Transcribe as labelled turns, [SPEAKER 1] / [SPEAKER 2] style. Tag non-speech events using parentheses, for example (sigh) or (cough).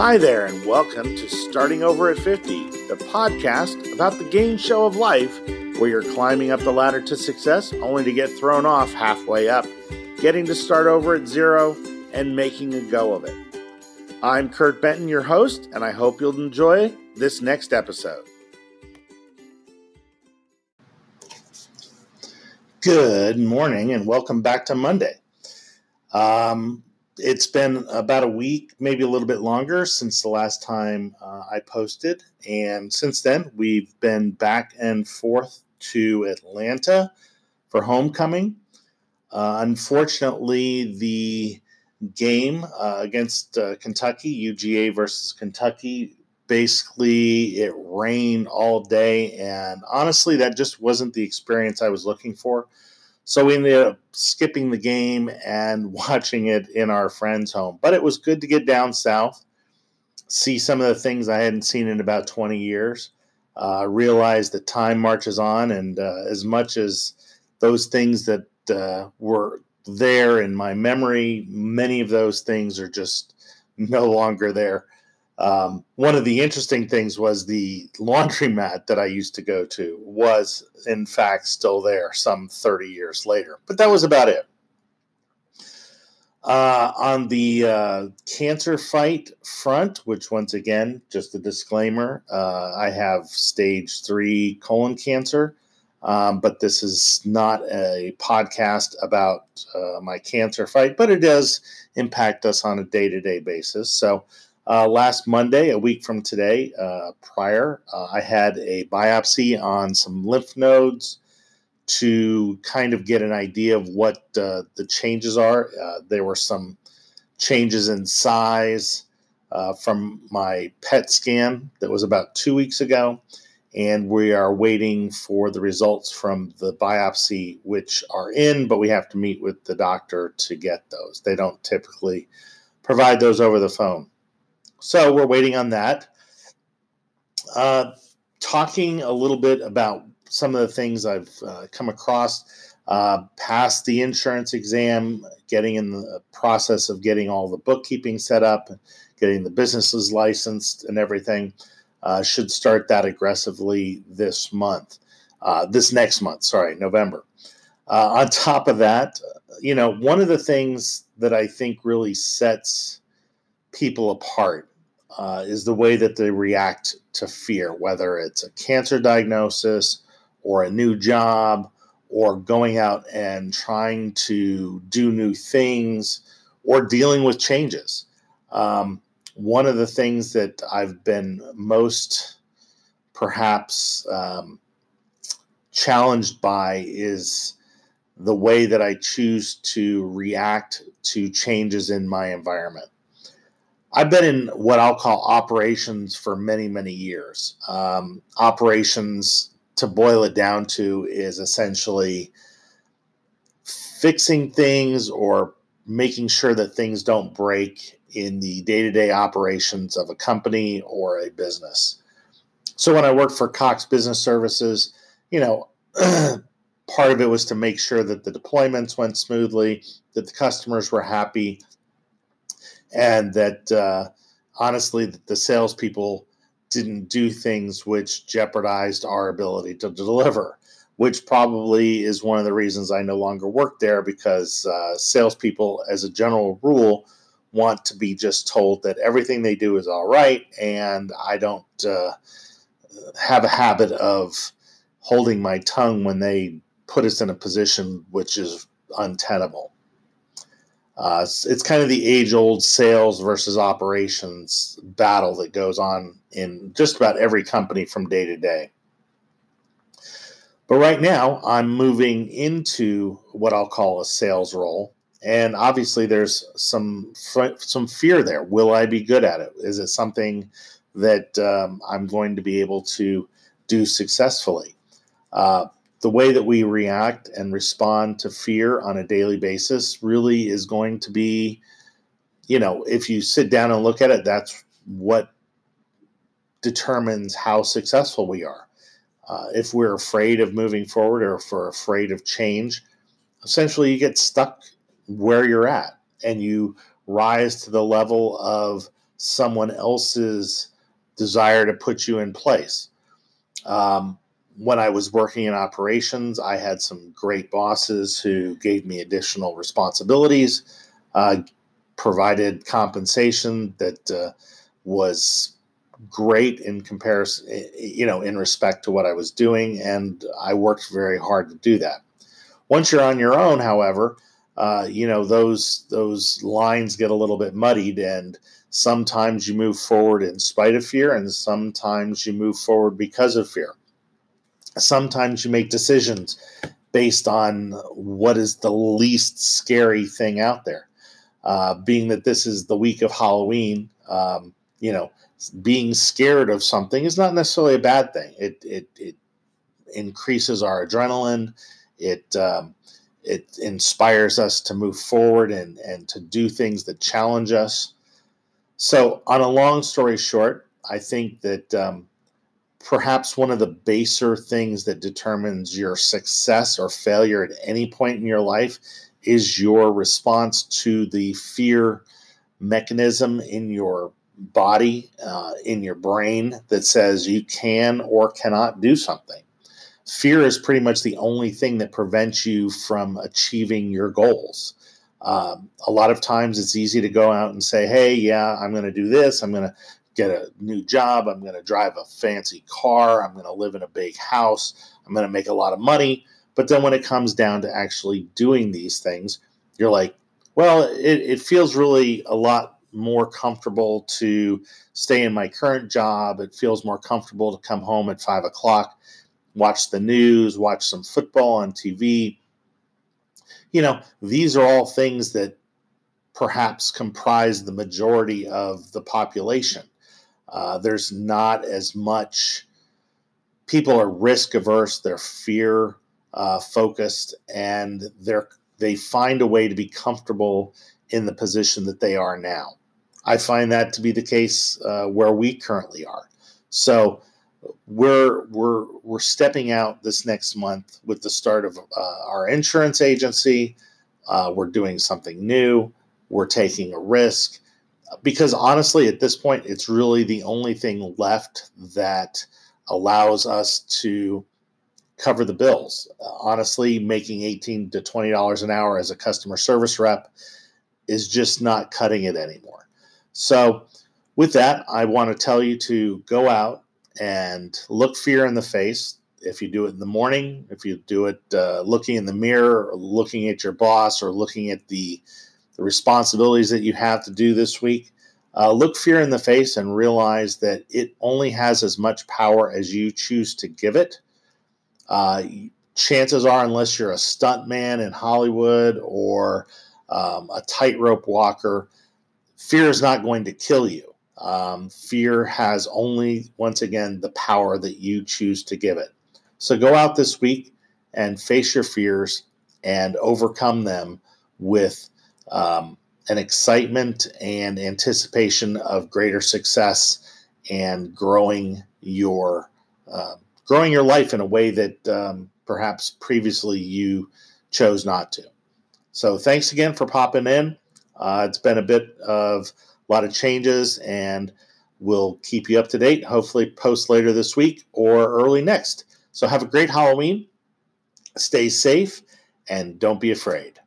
[SPEAKER 1] Hi there, and welcome to Starting Over at 50, the podcast about the game show of life where you're climbing up the ladder to success only to get thrown off halfway up, getting to start over at zero, and making a go of it. I'm Kurt Benton, your host, and I hope you'll enjoy this next episode. Good morning, and welcome back to Monday. Um, it's been about a week, maybe a little bit longer, since the last time uh, I posted. And since then, we've been back and forth to Atlanta for homecoming. Uh, unfortunately, the game uh, against uh, Kentucky, UGA versus Kentucky, basically it rained all day. And honestly, that just wasn't the experience I was looking for. So we ended up skipping the game and (laughs) watching it in our friend's home. But it was good to get down south, see some of the things I hadn't seen in about 20 years, uh, realize that time marches on. And uh, as much as those things that uh, were there in my memory, many of those things are just (laughs) no longer there. Um, one of the interesting things was the laundromat that I used to go to was, in fact, still there some 30 years later. But that was about it. Uh, on the uh, cancer fight front, which once again, just a disclaimer, uh, I have stage three colon cancer, um, but this is not a podcast about uh, my cancer fight, but it does impact us on a day to day basis. So, uh, last Monday, a week from today, uh, prior, uh, I had a biopsy on some lymph nodes to kind of get an idea of what uh, the changes are. Uh, there were some changes in size uh, from my PET scan that was about two weeks ago. And we are waiting for the results from the biopsy, which are in, but we have to meet with the doctor to get those. They don't typically provide those over the phone. So we're waiting on that. Uh, talking a little bit about some of the things I've uh, come across, uh, passed the insurance exam, getting in the process of getting all the bookkeeping set up, getting the businesses licensed and everything. Uh, should start that aggressively this month, uh, this next month, sorry, November. Uh, on top of that, you know, one of the things that I think really sets people apart uh, is the way that they react to fear, whether it's a cancer diagnosis or a new job or going out and trying to do new things or dealing with changes. Um, one of the things that I've been most perhaps um, challenged by is the way that I choose to react to changes in my environment. I've been in what I'll call operations for many, many years. Um, operations, to boil it down to, is essentially fixing things or making sure that things don't break in the day to day operations of a company or a business. So when I worked for Cox Business Services, you know, (clears throat) part of it was to make sure that the deployments went smoothly, that the customers were happy, and that uh, honestly, the salespeople didn't do things which jeopardized our ability to deliver. Which probably is one of the reasons I no longer work there because uh, salespeople, as a general rule, want to be just told that everything they do is all right, and I don't uh, have a habit of holding my tongue when they put us in a position which is untenable. Uh, it's, kind of the age old sales versus operations battle that goes on in just about every company from day to day. But right now, I'm moving into what I'll call a sales role. And obviously, there's some some fear there. Will I be good at it? Is it something that um, I'm going to be able to do successfully? Uh, the way that we react and respond to fear on a daily basis really is going to be, you know, if you sit down and look at it, that's what determines how successful we are. Uh, if we're afraid of moving forward or if we're afraid of change, essentially you get stuck where you're at and you rise to the level of someone else's desire to put you in place. Um, when I was working in operations, I had some great bosses who gave me additional responsibilities, uh, provided compensation that uh, was great in comparison, you know, in respect to what I was doing, and I worked very hard to do that. Once you're on your own, however, uh, you know those those lines get a little bit muddied, and sometimes you move forward in spite of fear, and sometimes you move forward because of fear sometimes you make decisions based on what is the least scary thing out there. Uh, being that this is the week of Halloween, um, you know, being scared of something is not necessarily a bad thing. It it, it increases our adrenaline. It um, it inspires us to move forward and and to do things that challenge us. So, on a long story short, I think that um, perhaps one of the baser things that determines your success or failure at any point in your life is your response to the fear mechanism in your body, uh, in your brain that says you can or cannot do something. Fear is pretty much the only thing that prevents you from achieving your goals. Um, a lot of times it's easy to go out and say, hey, yeah, I'm going to do this. I'm going to get a new job. I'm going to drive a fancy car. I'm going to live in a big house. I'm going to make a lot of money. But then when it comes down to actually doing these things, you're like, well, it, it feels really a lot more comfortable to stay in my current job. It feels more comfortable to come home at five o'clock, watch the news, watch some football on TV. You know, these are all things that perhaps comprise the majority of the population. Uh, there's not as much. People are risk averse. They're fear uh, focused, and they're they find a way to be comfortable in the position that they are now. I find that to be the case uh, where we currently are. So we're we're we're stepping out this next month with the start of uh, our insurance agency. Uh, we're doing something new. We're taking a risk, because honestly, at this point, it's really the only thing left that allows us to cover the bills. Uh, honestly, making 18 to 20 dollars an hour as a customer service rep is just not cutting it anymore. So, with that, I want to tell you to go out and look fear in the face. If you do it in the morning, if you do it uh, looking in the mirror, or looking at your boss, or looking at the the responsibilities that you have to do this week, uh, look fear in the face and realize that it only has as much power as you choose to give it. Uh, chances are, unless you're a stuntman in Hollywood or um, a tightrope walker, fear is not going to kill you. Um, fear has only, once again, the power that you choose to give it. So go out this week and face your fears and overcome them with um, an excitement and anticipation of greater success and growing your uh, growing your life in a way that um, perhaps previously you chose not to. So thanks again for popping in. Uh, it's been a bit of a lot of changes, and we'll keep you up to date. Hopefully, post later this week or early next. So have a great Halloween. Stay safe and don't be afraid.